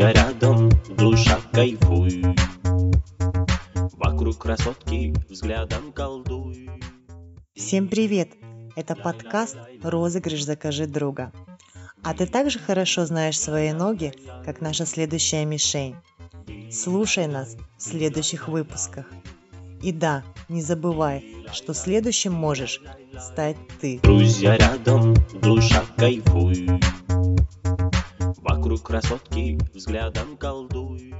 Друзья рядом, душа кайфуй. Вокруг красотки взглядом колдуй. Всем привет! Это подкаст «Розыгрыш Закажи друга». А ты также хорошо знаешь свои ноги, как наша следующая мишень. Слушай нас в следующих выпусках. И да, не забывай, что следующим можешь стать ты. Друзья рядом, душа кайфуй. Вокруг красотки взглядом колдуй.